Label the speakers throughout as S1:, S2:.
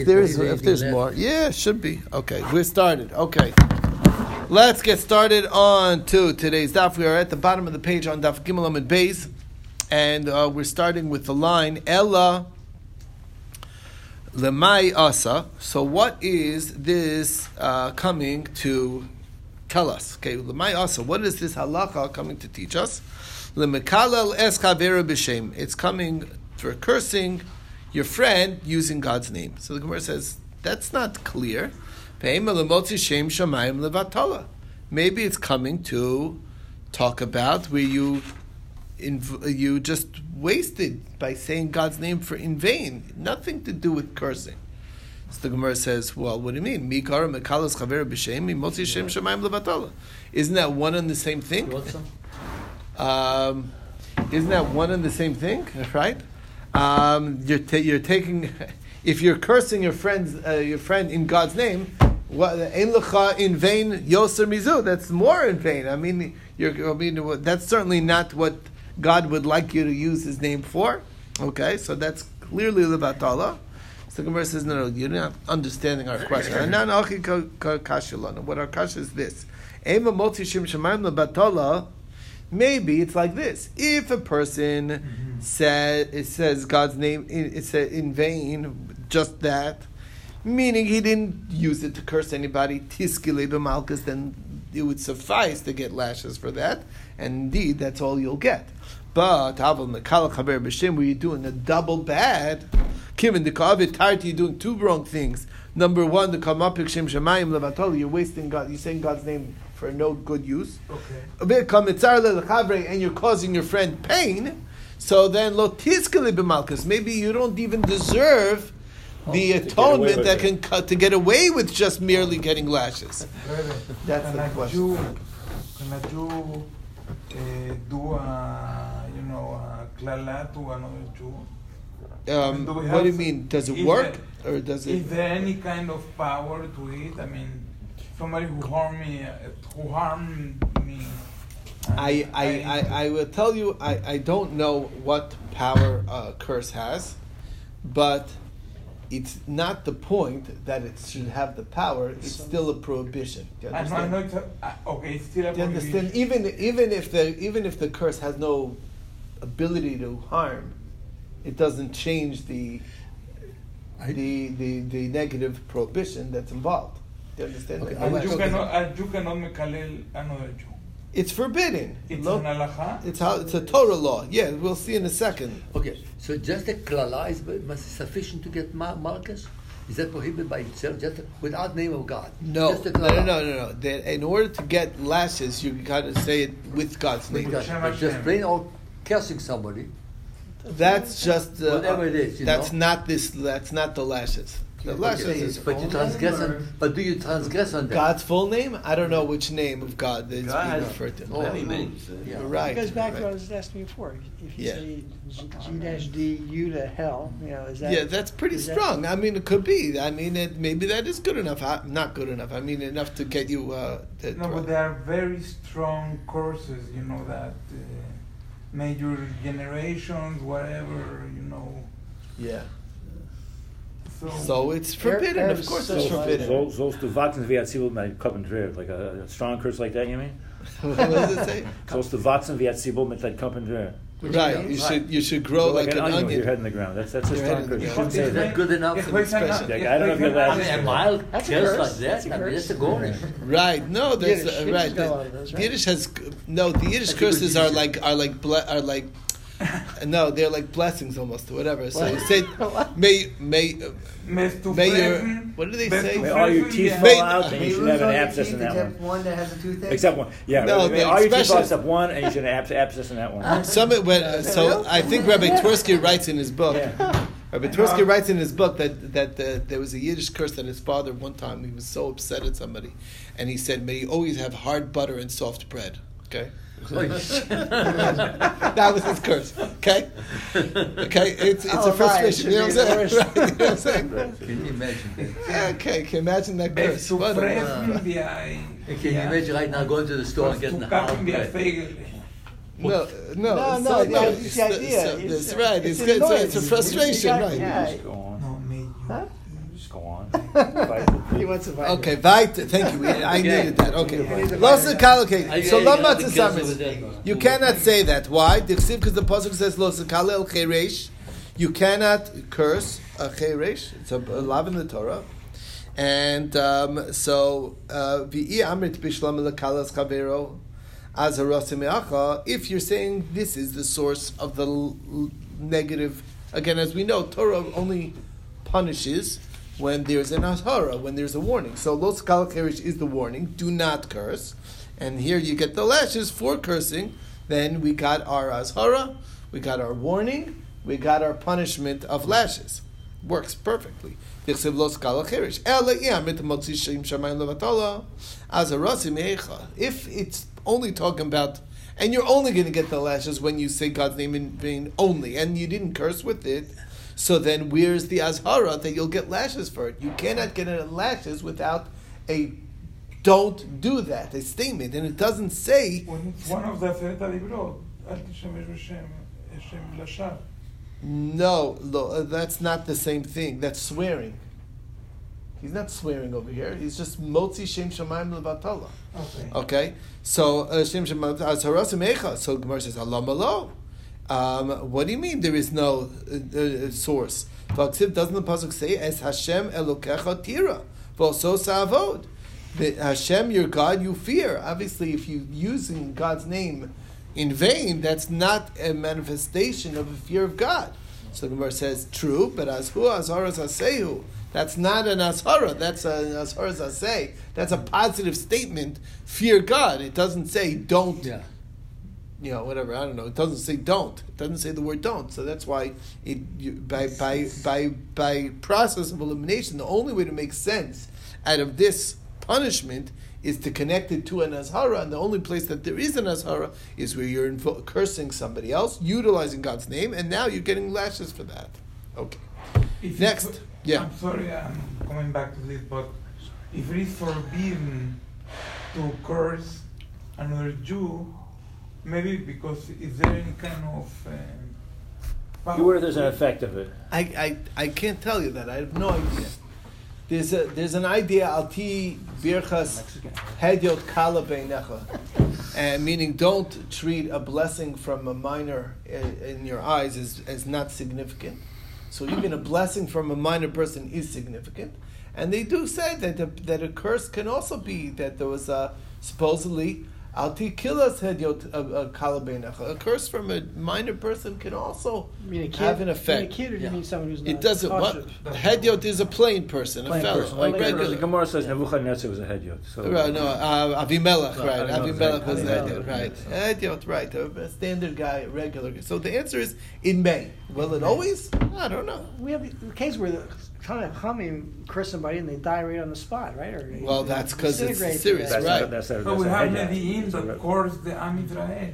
S1: if there's if there's more, yeah, should be. Okay, we're started. Okay, let's get started on to today's daf. We are at the bottom of the page on daf Gimel Amud Beis, and uh, we're starting with the line Ella Lemai Asa. So, what is this uh, coming to tell us? Okay, Lemai Asa. What is this halacha coming to teach us? Lemekalel es b'shem. It's coming for cursing your friend using God's name. So the Gemara says that's not clear. Maybe it's coming to talk about where you you just wasted by saying God's name for in vain. Nothing to do with cursing. So the Gemara says, well, what do you mean? Isn't that one and the same thing? Um, isn't that one and the same thing, right? Um, you're, ta- you're taking, if you're cursing your friends, uh, your friend in God's name, what? in vain yoser mizu. That's more in vain. I mean, you're I mean, that's certainly not what God would like you to use His name for. Okay, so that's clearly levatala. So Gemara says, no, no, you're not understanding our question. what our question is this: Maybe it's like this: if a person mm-hmm. said it says God's name it said in vain just that meaning he didn't use it to curse anybody tiskile b'malchus then it would suffice to get lashes for that. And indeed that's all you'll get. But aval mekal chaber b'shem where you're doing a double bad given the kavit tarti you're doing two wrong things number one the kamapik shem shemayim levatol you're wasting God you're saying God's name for no good use okay and you're causing your friend pain so then lo b'malchus. Maybe you don't even deserve the oh, atonement that can cut to get away with just merely getting lashes. That's the question.
S2: can a Jew uh, do a you know a klala to another Jew?
S1: Um, do what do you mean? Does it work, there, or does it?
S2: Is there any kind of power to it? I mean, somebody who harmed me, uh, who harmed me uh,
S1: I, I, I, I will tell you, I, I don't know what power a curse has, but it's not the point that it should have the power. It's still a prohibition.
S2: Do you understand? I know, I know okay, it's still a
S1: Do you understand? Even even if the even if the curse has no ability to harm, it doesn't change the the, the, the negative prohibition that's involved. Do you understand?
S2: Okay. And you cannot, you cannot mekalel another ah, Jew.
S1: It's forbidden.
S2: It's Lo- an halacha?
S1: It's how it's a Torah law. Yeah, we'll see in a second.
S3: Okay, so just a klala is sufficient to get ma- malchus? Is that prohibited by itself, just without name of God?
S1: No, no, no, no, no, no. in order to get lashes, you got to say it with God's name.
S3: With God. Just plain old cursing somebody.
S1: That's just
S3: uh, whatever it is.
S1: that's
S3: know?
S1: not this. That's not the lashes. The
S3: but, you, but you transgress on, but do you transgress on that?
S1: God's full name? I don't know which name of God is
S4: God
S1: being referred to.
S4: Oh, many names.
S1: Yeah. Right.
S5: It goes back
S1: right.
S5: to what I was asking before. If you yeah. say G dash D U to hell, you know, is that?
S1: Yeah, that's pretty strong. That, I mean, it could be. I mean, it, maybe that is good enough. Not good enough. I mean, enough to get you. Uh,
S2: to, no, but there are very strong courses. You know that uh, major generations, whatever. You know.
S1: Yeah. So, it's forbidden. of course, so it's forbidden.
S4: So, so, to vatzen via tzibul my coven driv, like a, a, strong curse like that. You mean?
S1: what does it say?
S4: So to vatzen via tzibul mit that coven driv.
S1: Right, you should you should grow
S4: like,
S1: like,
S4: an,
S1: onion, with
S4: your head in the ground. That's that's a strong curse. You
S3: shouldn't say that. Good enough for
S4: expression. Yeah, I don't know if you're
S3: I mean, a mild curse like that. I mean, that's a gornish.
S1: Right. No, that's uh, right. The, Yiddish has no. The Yiddish curses are like are like are like no, they're like blessings almost, or whatever. So you say, may, may, uh, may your, what do they say?
S4: May all your teeth fall out, and you should have an abscess in that one.
S5: one that has a toothache?
S4: Except one. Yeah, no, may all your teeth fall except one, and you should have abscess in that one.
S1: Some, when, so I think Rabbi Twersky writes in his book, yeah. Rabbi Twersky writes in his book that, that uh, there was a Yiddish curse that his father, one time, he was so upset at somebody, and he said, may you always have hard butter and soft bread. Okay? that was his curse. Okay, okay, it's it's oh, a frustration. Right. You know what I'm saying? Right. You know what I'm saying?
S3: Can you imagine? That?
S1: Okay, can you imagine that curse? What, uh,
S3: can you imagine right now going to the store and getting a hard bread?
S1: No, no,
S5: no, no, no, it's the idea.
S1: So, that's right. It's, it's, it's, a, it's a frustration, right?
S2: No, me, you, huh?
S4: just go on.
S5: He wants to fight
S1: Okay,
S5: it.
S1: Thank you. I
S3: Okay.
S1: needed that. Okay.
S5: Okay.
S1: Los okay. So
S3: I- I
S1: lama
S3: got
S1: to
S3: kills over
S1: summers.
S3: there.
S1: You cannot say that. Why? Because the pasuk says los el cheresh. You cannot curse a cheresh. It's a, a law in the Torah. And um, so, uh, v'i amrit bishlam lekalas chavero as a If you're saying this is the source of the l- l- negative, again, as we know, Torah only punishes when there's an azhara, when there's a warning. So los kal kerish is the warning: do not curse. And here you get the lashes for cursing. Then we got our azhara, we got our warning, we got our punishment of lashes. Works perfectly. If it's only talking about, and you're only going to get the lashes when you say God's name in vain only, and you didn't curse with it. So then, where's the azhara that you'll get lashes for it? You cannot get it lashes without a don't do that, a statement. And it doesn't say.
S2: When one of the
S1: no, uh, that's not the same thing. That's swearing. He's not swearing over here. He's just motzi shem shemaim levatala.
S2: Okay.
S1: Okay. So uh, shem shamayim azharas mecha. So Gemara says alam malo. Um, what do you mean there is no uh, uh, source? Vaksiv doesn't the pasuk say as Hashem Elokecha Tira V'oso Savod. Hashem, your God, you fear. Obviously, if you're using God's name in vain, that's not a manifestation of a fear of God. So the Gemara says true, but as hu azharas asehu. That's not an ashara. That's an asharas aseh. That's a positive statement. Fear God. It doesn't say don't.
S3: Yeah.
S1: You know, whatever. I don't know. It doesn't say don't. It doesn't say the word don't. So that's why it you, by by by by process of elimination, the only way to make sense out of this punishment is to connect it to an azhara, and the only place that there is an azhara is where you're invo- cursing somebody else, utilizing God's name, and now you're getting lashes for that. Okay.
S2: If
S1: Next. Yeah.
S2: I'm sorry, I'm coming back to this, but if it is forbidden to curse another Jew, maybe because is there any kind of um, power?
S4: You where there's an effect of it.
S1: I, I, I can't tell you that. I have no idea. There's a there's an idea alti birchas hedyot kala beinecha, and meaning don't treat a blessing from a minor in, in your eyes as, as not significant. So even a blessing from a minor person is significant, and they do say that a, that a curse can also be that there was a supposedly alti kilas hedyot uh, kala. A curse from a minor person can also
S5: You mean a kid?
S1: have an
S5: You
S1: effect.
S5: mean a kid or do you
S3: Yeah.
S5: mean someone who's not
S1: It doesn't. What
S5: cautious?
S1: hedyot is a plain person,
S5: Plain
S1: a fellow,
S5: person,
S1: like
S5: like
S4: The. Gemara says Nebuchadnezzar was a hedyot. So
S1: Right, no, uh, Avimelech,
S4: No,
S1: right?
S4: Avimelech,
S1: Avimelech was
S5: right.
S1: hedyot, right? Hedyot, right? A standard guy, regular. guy. So the answer is in May. Will it always? I don't know.
S5: We have the case where the Hamim curse somebody and they die right on the spot, right? Or they-
S1: Well, that's 'cause it's serious,
S4: that's
S1: right.
S4: Not, that's not,
S2: So
S4: that's
S2: we
S4: a
S2: have
S4: hedyot.
S2: Nevi'im
S4: It's a
S2: that
S4: re-
S2: the Am Israel.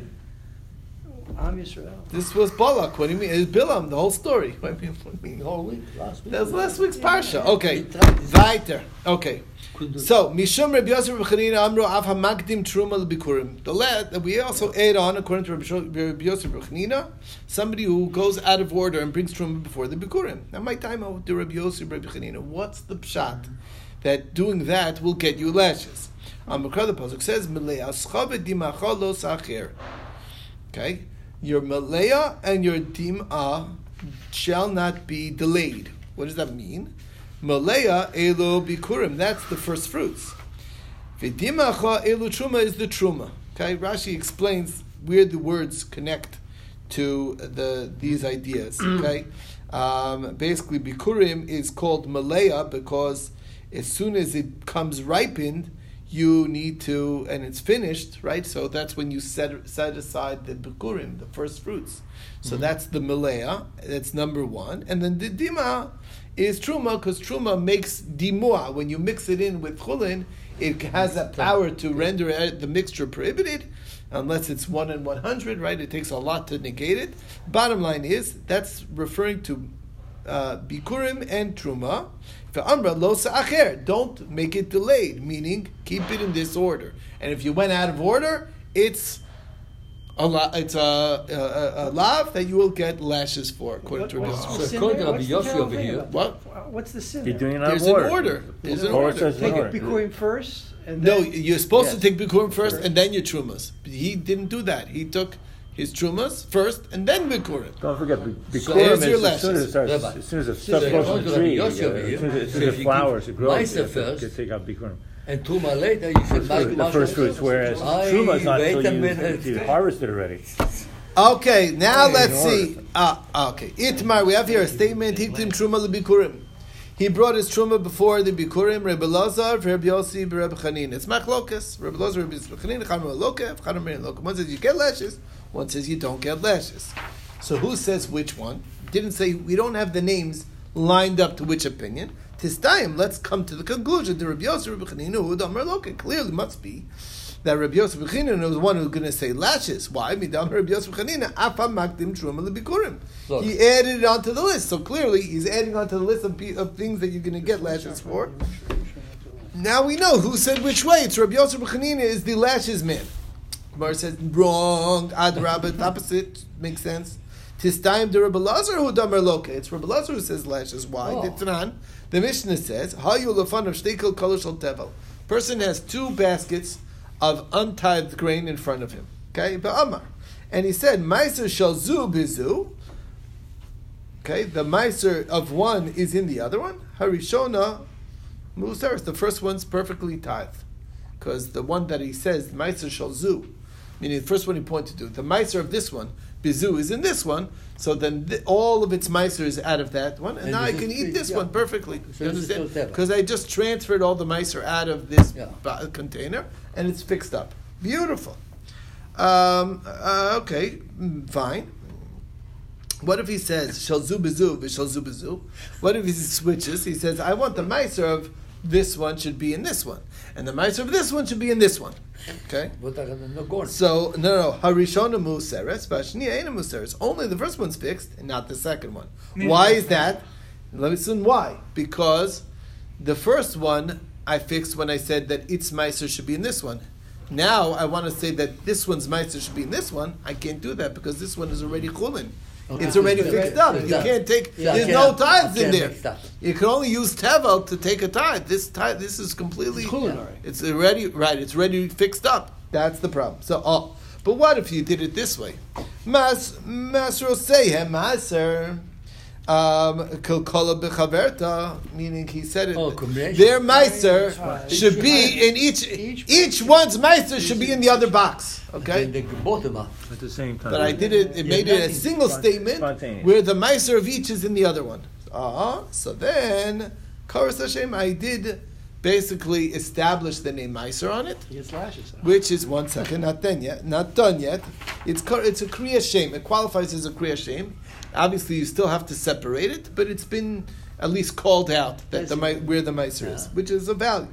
S5: Am Yisrael.
S1: This was Balak. What do you mean? It's Bilam. The whole story. What do you mean? What do?
S3: Whole week, last week.
S1: That was last week's parsha.
S3: Yeah,
S1: Okay,
S3: we tried this.
S1: weiter. Okay.
S3: Couldn't do it.
S1: So, Mishum Rabbi Yosef Rechanina Amro Av Hamagdim Truma Bikurim. The lad we also add on, according to Rabbi Rabbi Yosef Rechanina, somebody who goes out of order and brings Truma before the Bikurim. Now, my time out to Rabbi Yosef Rabbi. What's the pshat mm-hmm. that doing that will get you lashes? Um, Amakra the pasuk says, "Milei aschavet dimacha lo sacher." Okay, your malaya and your dimah shall not be delayed. What does that mean? Malaya elo bikurim. That's the first fruits. V'dimacha elo truma is the truma. Okay, Rashi explains where the words connect to the these ideas. Okay, um, basically bikurim is called malaya because as soon as it comes ripened, you need to, and it's finished, right? So that's when you set set aside the bikurim, the first fruits. So that's the malaya. That's number one, and then the dima is truma because truma makes dimua. When you mix it in with chulin, it has that power to render the mixture prohibited, unless it's one in one hundred. Right? It takes a lot to negate it. Bottom line is that's referring to uh, bikurim and truma. Amra lo sa'acher. Don't make it delayed, meaning keep it in this order. And if you went out of order, it's A la, it's a, a, a, a lav that you will get lashes for, according to Rabbi
S5: What's
S1: Yossi.
S5: the
S3: So
S5: sin
S3: according
S5: What's the
S3: Yossi over here-
S1: What?
S5: What's the sin
S4: You're doing it out
S1: There's
S4: of
S1: an
S4: order.
S1: order. There's an order.
S5: Take
S4: in order.
S5: Bikurim first, and
S1: No, you're supposed
S3: Yes.
S1: to take Bikurim first and then your Trumas. He didn't do that. He took his Trumas first and then Bikurim.
S4: Don't forget, be-
S3: So
S4: Bikurim is
S1: your
S4: as soon as it starts, as soon as the
S3: So
S4: stuff
S3: the-
S4: grows
S3: according
S4: on
S3: to
S4: the
S3: Rabbi
S4: tree,
S3: Yossi over
S4: as soon as it- as
S3: so
S4: soon as
S3: if
S4: it
S3: you
S4: flowers,
S3: give
S4: it grows. You have to
S3: first,
S4: get- take out Bikurim.
S3: And Truma later, you should
S4: First-
S3: make
S4: The first fruits, whereas
S3: I-
S4: Truma is not
S3: wait
S4: until
S3: a
S4: you,
S3: minute.
S4: you harvested already.
S1: Okay, now
S4: Hey,
S1: let's see. Ah, okay. Itmar, we have here a statement. Hiktim Truma lebikurim. He brought his truma before the bikurim. Rebbe Lazar, Rebbe Yossi, Rebbe Chanin. It's machlokas. Rebbe Lazar, Rebbe Chanin, Chanam Lokef, Chanam Merin One says you get lashes. One says you don't get lashes. So who says which one? Didn't say we don't have the names lined up to which opinion. Tistayim. Let's come to the conclusion. The Rebbe Yossi, Rebbe Chanin, who Damar Lokef clearly must be that Rabbi Yosef Bechina was the one who's going to say lashes. Why? Midam Rabbi Yosef Bechina afa makdim truma lebikurim. He added it onto the list. So clearly, he's adding onto the list of, of things that you're going to get lashes for. Now we know who said which way. It's Rabbi Yosef Bechina is the lashes man. Gemara says wrong. Ad rabbit opposite makes sense. Tistayim de Rabbi Lazar who damer loka. It's Rabbi Lazar who says lashes. Why?
S3: Oh.
S1: The Mishnah says hayu lefan of shtekel koloshal tevel. Person has two baskets of untithed grain in front of him. Okay, Ba'amar. And he said, Meiser shall zu bizu. Okay, the Meiser of one is in the other one. Harishona Musaris. The first one's perfectly tithed. Because the one that he says, Meiser shall zu, meaning the first one he pointed to, the Meiser of this one, bizu, is in this one. So then th- all of its Meiser is out of that one. And,
S3: And
S1: now I can eat this
S3: yeah.
S1: one perfectly.
S3: So
S1: you
S3: this is
S1: understand? Because I just transferred all the Meiser out of this
S3: Yeah.
S1: container and it's fixed up. Beautiful. Um, uh, okay, mm, fine. What if he says shall zu bezu v'shal zu? What if he switches? He says, I want the meiser of this one should be in this one, and the meiser of this one should be in this one. Okay.
S3: What are no?
S1: So no, no, harishona museres, ena museres. Only the first one's fixed, and not the second one. Why is that? Let me explain why. Because the first one I fixed when I said that its meiser should be in this one. Now I want to say that this one's meiser should be in this one. I can't do that because this one is already chulin. It's already fixed up. You can't take.
S3: Yeah,
S1: there's no tithes in there. You can only use tevel to take a tithe. This tithe, this is completely.
S5: It's culinary.
S1: It's already right. It's already fixed up. That's the problem. So, oh, but what if you did it this way? Mas masrosehem maser. Um, kilkola bechaverta, meaning he said it.
S3: Oh.
S1: Their meiser should be in each.
S5: Each-
S1: Each one's meiser should be in the other box. Okay.
S3: the bottom up.
S4: At the same time.
S1: But I did it. It made it a single statement where the meiser of each is in the other one. Ah, so then, Karas Hashem, I did basically establish the name meiser on it,
S5: He lashes.
S1: which is one second, not done yet, not done yet. It's it's a kriya shame. It qualifies as a kriya shame. Obviously, you still have to separate it, but it's been at least called out that the where the meiser is, which is a value.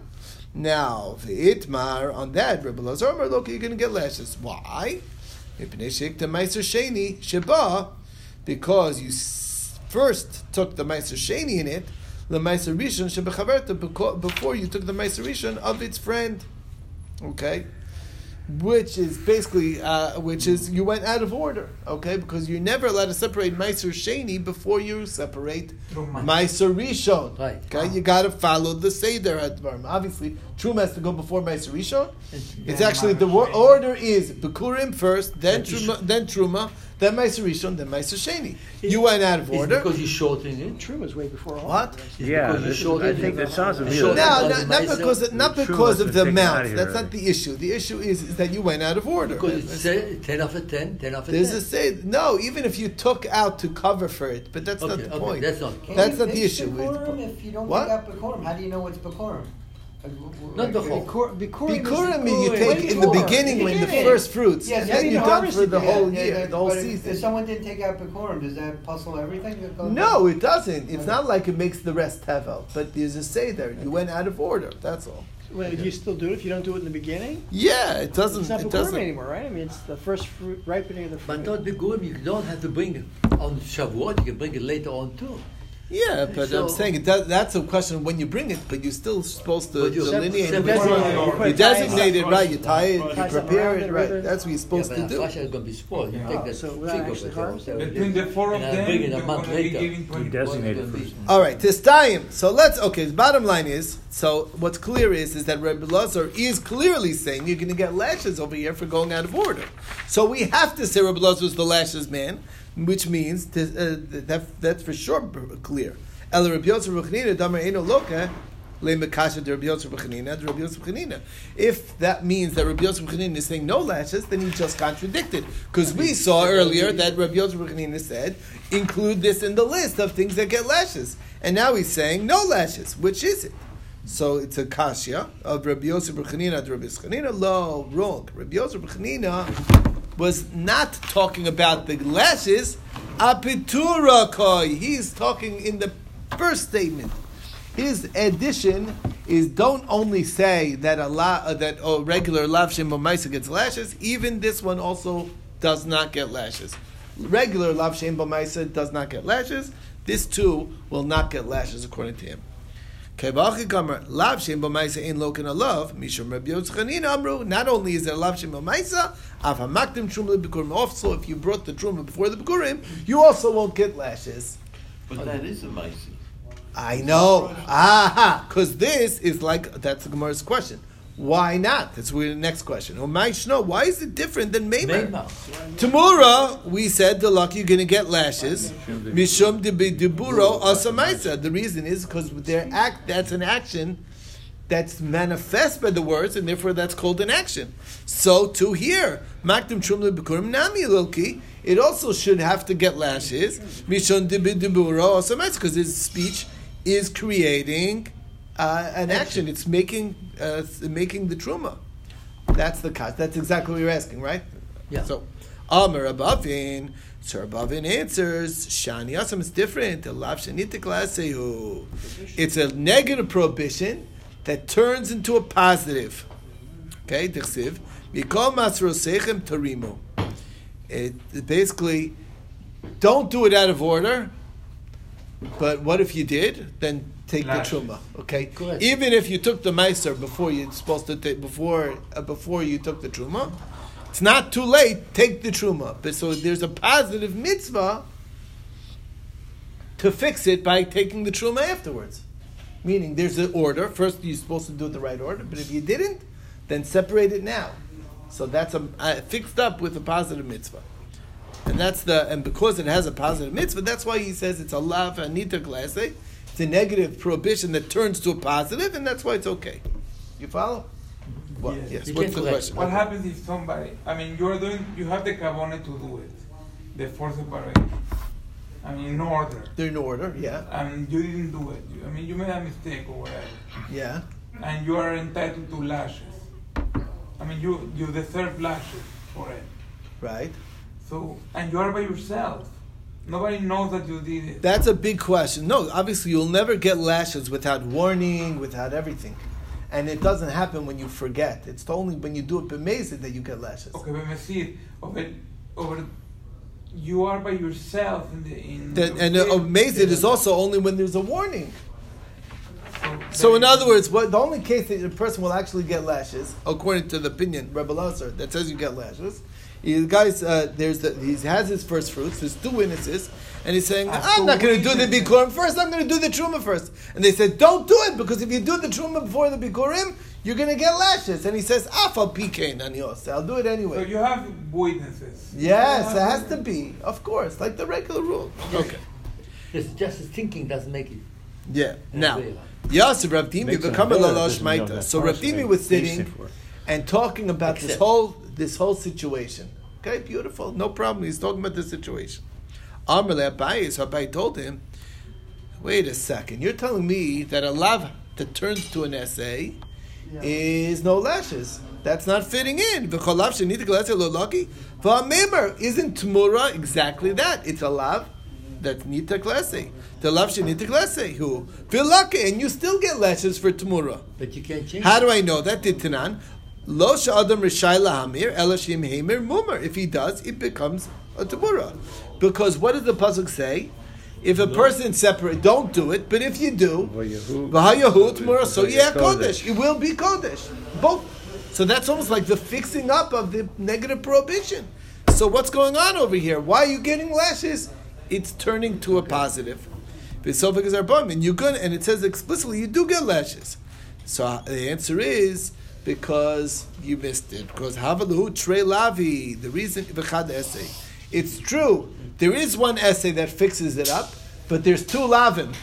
S1: Now, v'itmar on that, Rebbe Lazar, look, you're going to get lashes. Why? Mipnei shekta meiser sheni sheba, because you first took the meiser sheni in it, the meiser rishon before you took the meiser rishon of its friend. Okay? Which is basically, uh, which is, you went out of order, okay? Because you're never allowed to separate Meiser Sheni before you separate. Meiser Rishon.
S3: Right.
S1: Okay, you got to follow the Seder Advarim. Obviously, Truma has to go before Meiser Rishon. It's
S2: Then
S1: actually the wor- order is Bikurim first, then
S3: Then
S1: Truma, then Truma, then Meiser Rishon, then Meiser Sheni. You went out of order.
S3: because you're shortening it.
S5: True was way before all.
S1: What?
S5: the rest.
S3: It's
S4: Yeah,
S3: because you're
S4: this is-
S3: shortening
S4: I think
S3: it.
S4: that sounds
S3: You're
S4: familiar.
S3: shortening
S1: No, not, not
S3: the meiser.
S1: because of, not because of the amount. That's not the issue. The issue is, is that you went out of order.
S3: Because it's 10 off of 10, 10 off of 10.
S1: There's a say no, even if you took out to cover for it, but that's not the
S3: okay,
S1: point.
S3: that's not-
S6: Can
S1: That's not the issue.
S6: If you don't
S1: What?
S6: take out Bikurim? How do you know it's Bikurim? Like, w- w-
S3: Not the whole.
S5: Bikur- Bikurim
S1: Bikurim you take in the
S5: before.
S1: beginning when the first fruits,
S6: Yes,
S1: and
S6: yeah,
S1: then
S6: you
S1: you're done
S5: harvest
S1: for
S5: it,
S1: the whole
S6: Yeah,
S1: year,
S6: yeah,
S1: the whole
S6: but if-
S1: season.
S6: If someone didn't take out Bikurim, does that puzzle everything? that goes
S1: No, it doesn't. It's not like it makes the rest tevel, but there's a say there. You went out of order. That's all.
S5: Well, do you still do it if you don't do it in the beginning?
S1: Yeah, it doesn't.
S5: It's not
S1: It
S5: Bikurim
S1: doesn't.
S5: anymore, right? I mean, it's the first fruit, ripening of the fruit.
S3: But not the good, you don't have to bring it on Shavuot, you can bring it later on too.
S1: Yeah, but
S3: So-
S1: I'm saying it does, that's a question when you bring it, but you're still supposed to
S3: you
S1: delineate it.
S3: separate-
S1: You,
S2: You
S1: designate it right, you tie it, you prepare it
S5: it,
S1: right. That's what you're
S3: Yeah,
S1: supposed
S3: but
S1: to do.
S3: Fascia is going to be spoiled. You take oh, the
S5: So
S3: trick
S5: without
S3: of
S5: actually
S3: it.
S5: harm-
S3: also,
S2: Between the four of
S3: and I'll
S2: them,
S3: bring it a month later.
S4: You designate it first.
S1: All right, this time. So let's okay. The bottom line is so what's clear is is that Rabbi Lazar is clearly saying you're going to get lashes over here for going out of order. So we have to say Rabbi Lazar was the lashes man, which means uh, that that's for sure clear. El Rabbi Yosef Eno Ruchnina. If that means that Rabbi Yosef Ruchnina is saying no lashes, then he just contradicted. Because we saw earlier that Rabbi Yosef Ruchnina said, include this in the list of things that get lashes. And now he's saying no lashes. Which is it? So it's a kasha of Rabbi Yosef Ruchnina to Rabbi Ruchnina. Lo, wrong. Rabbi Yosef Ruchnina was not talking about the lashes. Apitura koi. He's talking in the first statement. His addition is don't only say that a la, uh, that a regular lav b'maisa gets lashes. Even this one also does not get lashes. Regular lav b'maisa does not get lashes. This too will not get lashes according to him. Kevachi kamer lav shem b'maisa in lokin alav mishum Rabbi Yochanan amru. Not only is there lav shem b'maisa, av hamakdim truma bikurim. Also, if you brought the truma before the bikurim, you also won't get lashes.
S7: But that is a Maisi.
S1: I know. Aha. Because this is like, that's the Gemara's question. Why not? That's the next question. Oh, why is it different than Meimer? Tamura, we said the luck you're going to get lashes. Mishum de diburo asamaisa. The reason is because their act, that's an action that's manifest by the words, and therefore that's called an action. So to here, makdim trumle bikurim nami loki. It also should have to get lashes. Mishum de diburo asamaisa because his speech is creating uh, an action. It's making uh, it's making the truma. That's the cut. That's exactly what you're asking, right?
S3: Yeah.
S1: So, Amar Abavin, Sir Abavin answers, Shani Asam is different. Elav Shanita Klasehu. It's a negative prohibition that turns into a positive. Okay, Dichsiv. Mikol Masrosechem Tarimu. It basically, don't do it out of order. But what if you did? Then take
S2: Lash.
S1: the truma. Okay,
S3: Correct.
S1: even if you took the meiser before you're supposed to take before uh, before you took the truma, it's not too late. Take the truma. But so there's a positive mitzvah to fix it by taking the truma afterwards. Meaning, there's an order. First, you're supposed to do it the right order. But if you didn't, then separate it now. So that's a, uh, fixed up with a positive mitzvah. And that's the and because it has a positive mitzvah, that's why he says it's a lav anita glase. It's a negative prohibition that turns to a positive, and that's why it's okay. You follow? What?
S2: Yes.
S1: Yes. What's the question?
S2: What happens if somebody, I mean, you're doing, you have the carbone to do it, the four separation. I mean, in order.
S1: They're in order. Yeah.
S2: And you didn't do it. I mean, you made a mistake or whatever.
S1: Yeah.
S2: And you are entitled to lashes. I mean, you, you deserve lashes for it.
S1: Right.
S2: So, and you are by yourself. Nobody knows that you did it.
S1: That's a big question. No, obviously you'll never get lashes without warning, without everything. And it doesn't happen when you forget. It's only when you do it bemazed that you get lashes.
S2: Okay, see, over, over, you are by yourself in the in.
S1: That, and uh, amazed is also only when there's a warning.
S2: So,
S1: So in other words, what the only case that a person will actually get lashes, according to the opinion Rebbe Lazar, that says you get lashes, is the guy's uh, there's the, he has his first fruits. There's two witnesses, and he's saying,
S2: Ah,
S1: "I'm not going to do the
S2: witnesses.
S1: bikurim first. I'm going to do the truma first. And they said, "Don't do it because if you do the truma before the bikurim, you're going to get lashes." And he says, "Afal pikein anios. I'll do it anyway."
S2: So you have witnesses.
S1: Yes,
S2: You
S1: it
S2: have
S1: has to be, of course, like the regular rule. Okay.
S3: It's just his thinking doesn't make it.
S1: Yeah. Now,
S3: Avera.
S1: Yasser Rav Dimi
S4: Makes an
S1: become a
S4: avera,
S1: lalosh maita. So Rav
S4: person
S1: Dimi was sitting and talking about this whole this whole situation. Okay, beautiful, no problem. He's talking about the situation. Amr Abai, so Abai told him, "Wait a second. You're telling me that a lav that turns to an essay is no lashes. That's not fitting in. V'cholav shenita glasa lo laki. V'amemer isn't tmura exactly that. It's a lav that's nita klase. The lav shenita klase. Who v'laki, and you still get lashes for tmura.
S3: But you can't change
S1: How do I know that? Did Tanan? Lo sha'adam rishai lahamir elashim hamir mumar. If he does, it becomes a tabura. Because what does the pasuk say? If a person separate, don't do it. But if you do,
S4: Vayahu-
S1: v'hayahu tomorrow, so yeah,
S4: Kodesh.
S1: It will be kodesh. Both. So that's almost like the fixing up of the negative prohibition. So what's going on over here? Why are you getting lashes? It's turning to a positive. V'sofik is our bum, and you and it says explicitly you do get lashes. So uh, the answer is because you missed it. Because havalu tre lavi. The reason essay. It's true. There is one essay that fixes it up, but there's two lavim.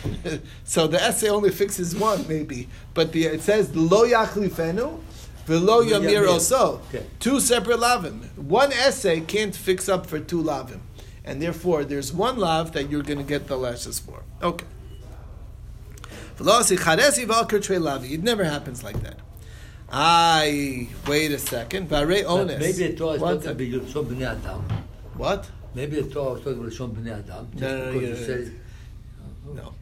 S1: so the essay only fixes one, maybe. But the, it says lo yachlifenu. V'lo yamir also. Two separate lavim. One essay can't fix up for two lavim. And therefore, there's one lav that you're going to get the lashes for. Okay. Velocity charesi v'alker tre lavi. It never happens like that. I wait a second. Vare
S3: But
S1: ones.
S3: Maybe the Torah is
S1: One
S3: talking about Lashon Bnei Adam.
S1: What?
S3: Maybe the Torah is talking about Lashon Bnei Adam.
S1: No, no, no,
S3: because
S1: yeah,
S3: said
S1: No.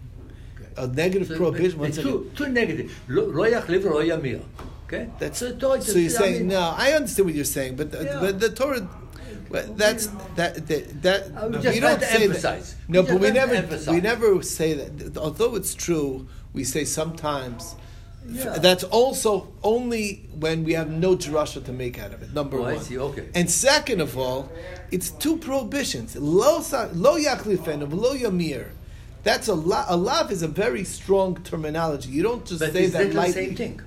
S3: Okay.
S1: A negative
S3: So,
S1: prohibition.
S3: It's too, too negative. Lo yachliv lo yamir. Okay?
S1: That's
S3: so, the Torah
S1: So you're
S3: just- I
S1: saying
S3: mean,
S1: no? I understand what you're saying, but the,
S3: Yeah.
S1: but the Torah. well, That's that that, that
S3: was
S1: we don't say
S3: emphasize.
S1: that. No, but we never we never say that. Although it's true, we say sometimes.
S3: Yeah.
S1: That's also only when we have no drasha to make out of it. Number
S3: Oh, I
S1: one.
S3: see, okay.
S1: And second of all, it's two prohibitions. Lo lo yachlifen lo yamir. That's a la- a lav is a very strong terminology. You don't just
S3: But
S1: say that
S3: exactly the
S1: lightly.
S3: same thing.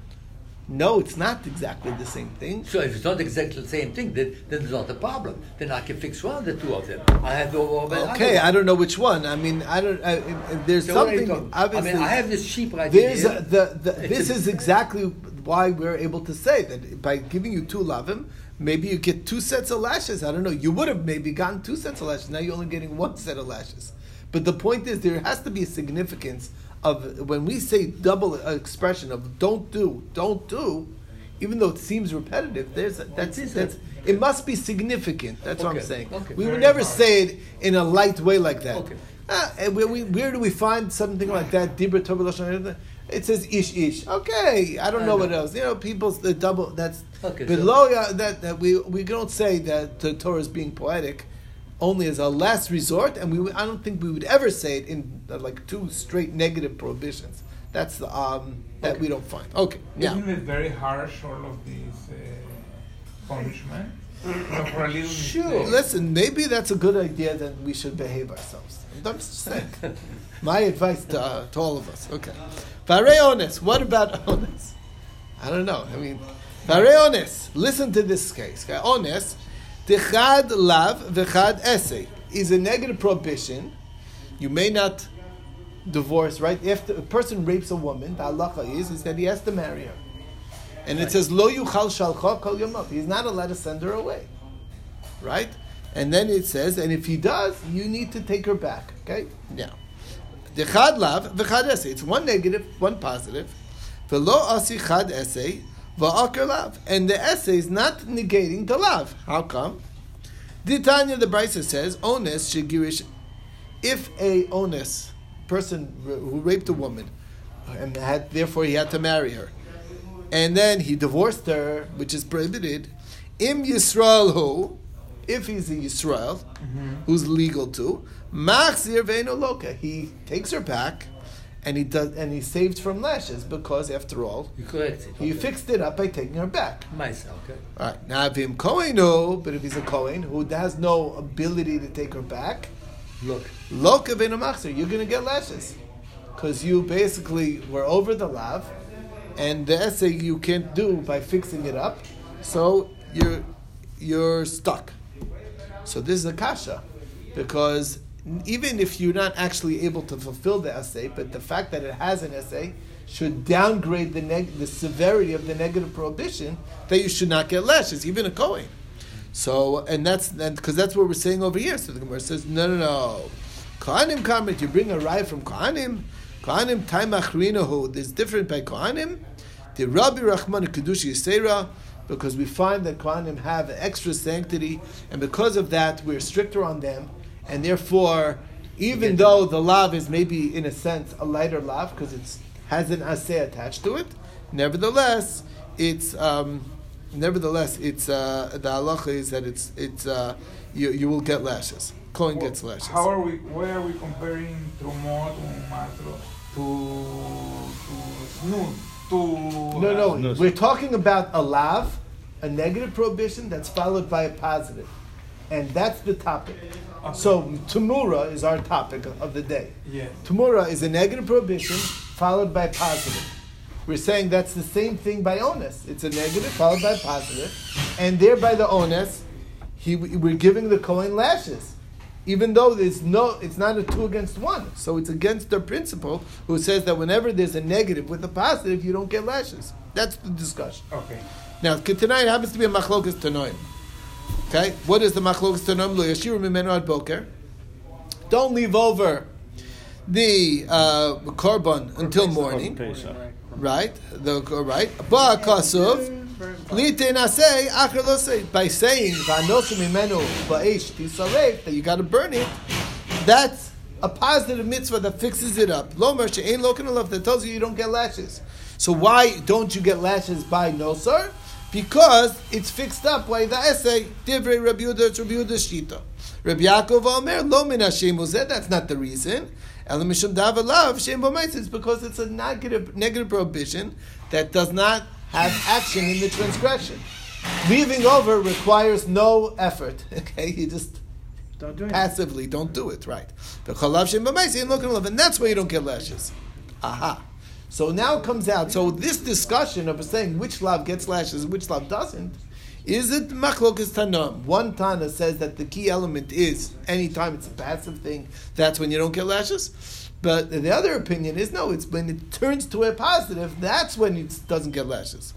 S1: No, it's not exactly the same thing.
S3: So if it's not exactly the same thing, then, then there's not a problem. Then I can fix one of the two of them. I have the
S1: Okay, I don't know which one. I mean, I don't. I, there's
S3: So what are you
S1: something.
S3: talking- I mean, I have this sheep right
S1: there's
S3: here.
S1: a, the, the, this
S3: a-
S1: is exactly why we're able to say that by giving you two lavim, maybe you get two sets of lashes. I don't know. You would have maybe gotten two sets of lashes. Now you're only getting one set of lashes. But the point is, there has to be a significance of when we say double expression of "don't do, don't do," even though it seems repetitive. There's a, that's that's it must be significant. That's what I'm saying.
S3: okay.
S1: We would never
S2: hard.
S1: say it in a light way like that.
S3: Okay.
S1: Ah, and where, we, where do we find something like that? Dibra Tov Lashon It says ish ish. Okay, I don't
S3: I
S1: know
S3: know.
S1: what else. You know, people's the double. That's
S3: Okay,
S1: below yeah, that. That we we don't say that the Torah is being poetic, only as a last resort, and we I don't think we would ever say it in uh, like two straight negative prohibitions. That's the um that we don't find. Okay, yeah.
S2: Isn't it very harsh, all of these uh, punishment? For a little
S1: Sure.
S2: mistake.
S1: Listen, maybe that's a good idea that we should behave ourselves. I'm just saying. My advice to, uh, to all of us. Okay. Vare ones. What about ones? I don't know. I mean, vare ones. Listen to this case. Okay? Ones. Tichad lav v'chad ese is a negative prohibition. You may not divorce, right? If the, a person rapes a woman, the halacha is, is that he has to marry her. And it says, Lo yuchal shalcha kol yamav. He's not allowed to send her away. Right? And then it says, and if he does, you need to take her back. Okay? Now. The chad lav, v'chad ese. It's one negative, one positive. V'lo asi chad ese, v'akar lav. And the essay is not negating the lav. How come? Ditanya, the Brisa says, ones shegirish. If a onus person who raped a woman, and had therefore he had to marry her, and then he divorced her, which is prohibited. Im Yisrael who, if he's a Yisrael, mm-hmm. who's legal to, Machzir ve'eno loka. He takes her back, and he does, and he saved from lashes because, after all,
S3: You
S1: he fixed it up by taking her back.
S3: Myself, okay.
S1: All right. Now, if him Kohen, no, but if he's a Kohen who has no ability to take her back,
S3: Look,
S1: machzir, you're going to get lashes because you basically were over the lav, and the essay you can't do by fixing it up, so you're you're stuck. So this is a kasha, because even if you're not actually able to fulfill the essay, but the fact that it has an essay should downgrade the neg- the severity of the negative prohibition that you should not get lashes, even a kohen. So, and that's because that's what we're saying over here. So the Gemara says, no, no, no. Kohanim kamet, you bring a rye from Kohanim. Kohanim time achrinahu. There's different by Kohanim. The Rabbi Rahman Kedush Yisera, because we find that Kohanim have extra sanctity, and because of that, we're stricter on them, and therefore, even though the lav is maybe in a sense a lighter lav because it has an aseh attached to it, nevertheless, it's um, nevertheless it's uh, the halacha is that it's it's uh, you you will get lashes. Cohen
S2: Well,
S1: gets lashes.
S2: How are we? Why are we comparing Trumot to Matro to to Snood to?
S1: No, no,
S4: No,
S1: we're talking about a lav, a negative prohibition that's followed by a positive. And that's the topic. So, Tamura is our topic of the day.
S2: Yeah.
S1: Tamura is a negative prohibition followed by positive. We're saying that's the same thing by onus. It's a negative followed by positive, and there by the onus, he, we're giving the Kohen lashes, even though there's no, it's not a two against one. So it's against the principle who says that whenever there's a negative with a positive, you don't get lashes. That's the discussion.
S2: Okay.
S1: Now, tonight happens to be a machlokas tanoim. Okay, what is the machlokas tanoim? Lo yashiru mimenu ad boker. Don't leave over the uh, korban until morning. Right, the right. Ba kasuv. Lite nasei acher lo sei. By saying vanosu mimenu ba'esh tisarev that you got to burn it. That's a positive mitzvah that fixes it up. Lomer she'ein lokin alav that tells you you don't get lashes. So why don't you get lashes by nosar? Because it's fixed up by the essay. Divrei Rabbi Yehuda, Rabbi Yehuda Shita. Rabbi Yaakov Omer lo min Hashem. That's not the reason. Ela mishum davalav shem. It's because it's a negative negative prohibition that does not have action in the transgression. Leaving over requires no effort. Okay, you just
S5: Don't do it.
S1: passively don't do it. Right. The chalav shem b'mais ain't looking love, and that's why you don't get lashes. Aha. So now it comes out. So this discussion of saying which love gets lashes which love doesn't, is it machlokas tanam? One Tana says that the key element is anytime it's a passive thing, that's when you don't get lashes. But the other opinion is no, it's when it turns to a positive, that's when it doesn't get lashes.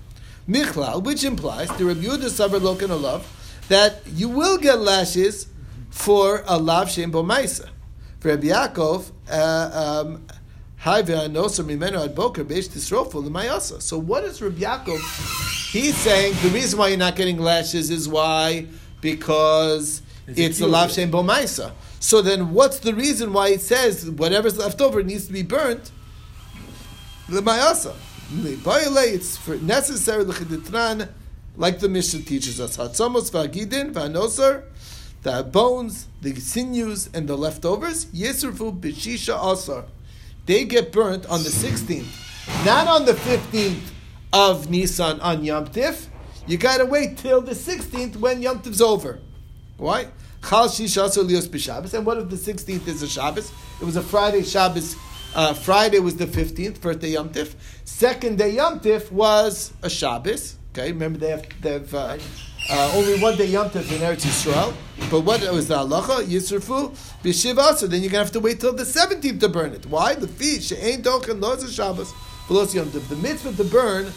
S1: Michlal, which implies the Rabbi Yehuda Sabar Lokan Olav, that you will get lashes for a lav shem bomaisa. For Rabbi Yaakov, uh, um, Hi ve'anosa mimenu ad boker beish tisrofu l'mayasa. So what is Rabbi Yaakov? He's saying the reason why you're not getting lashes is why because
S3: It's a
S1: it's the
S3: cure.
S1: lav shem bomaisa. So then, what's the reason why it says whatever's left over needs to be burnt? L'mayasa. It's for necessary l'chiditran, like the Mishnah teaches us. Hatzamos v'agidin v'anosar, the bones, the sinews, and the leftovers. Yisrufu b'shisha asar. They get burnt on the 16th, not on the 15th of Nisan on Yom Tif. You gotta wait till the 16th when Yom Tif's over. Why? Chal Lios b'Shabbos. And what if the 16th is a Shabbos? It was a Friday Shabbos. Uh, Friday was the 15th, first day Yom Tif. Second day Yom Tif was a Shabbos. Okay, remember they have, they have uh, uh, only one day Yom Tif in Eretz Yisrael. But what was the halacha? Yisrafu b'Shiva. So then you're gonna have to wait till the 17th to burn it. Why? The feast she'ain dochen lo a Shabbos v'los Yom Tif. The mitzvah to burn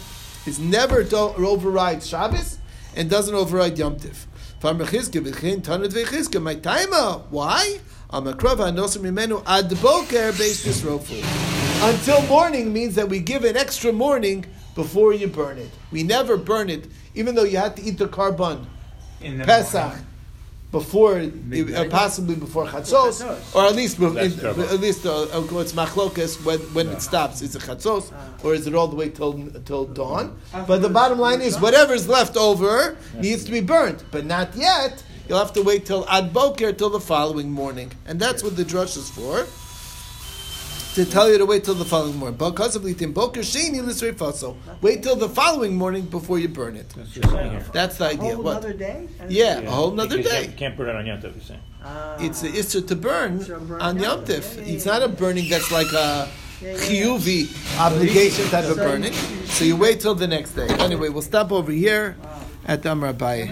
S1: is never to override Shabbos and doesn't override Yom Tif. Farmer Chizke v'chein tanad v'chizke. My timer. Why? Amakrav ha'nosem mimenu ad boker beis. Until morning means that we give an extra morning before you burn it. We never burn it, even though you had to eat the korban
S2: In the
S1: Pesach
S2: morning.
S1: before, uh, possibly before Chatzos, or at least in- at least uh, uh, it's machlokas when, when it stops. Is it Chatzos or is it all the way till till dawn? But the bottom line is whatever's left over needs to be burnt, but not yet. You'll have to wait till ad boker till the following morning, and that's what the drush is for. To tell you to wait till the following morning. Because of litim boker sheni l'srei faso. Wait till the following morning before you burn it.
S4: That's.
S1: That's the
S5: A
S1: idea.
S5: whole
S1: What?
S5: another day?
S1: Yeah, a whole nother
S4: day. you. Can't, can't it on Yom Tov, you're saying.
S5: Ah.
S1: It's a issue to burn
S5: burn
S1: on Yom
S5: Yom Tov. Yeah, yeah,
S1: It's
S5: yeah,
S1: not a burning that's like a
S5: Yeah, yeah, yeah.
S1: chiyuvi obligation type of burning. So you wait till the next day. Anyway, we'll stop over here at the Amar Abaye.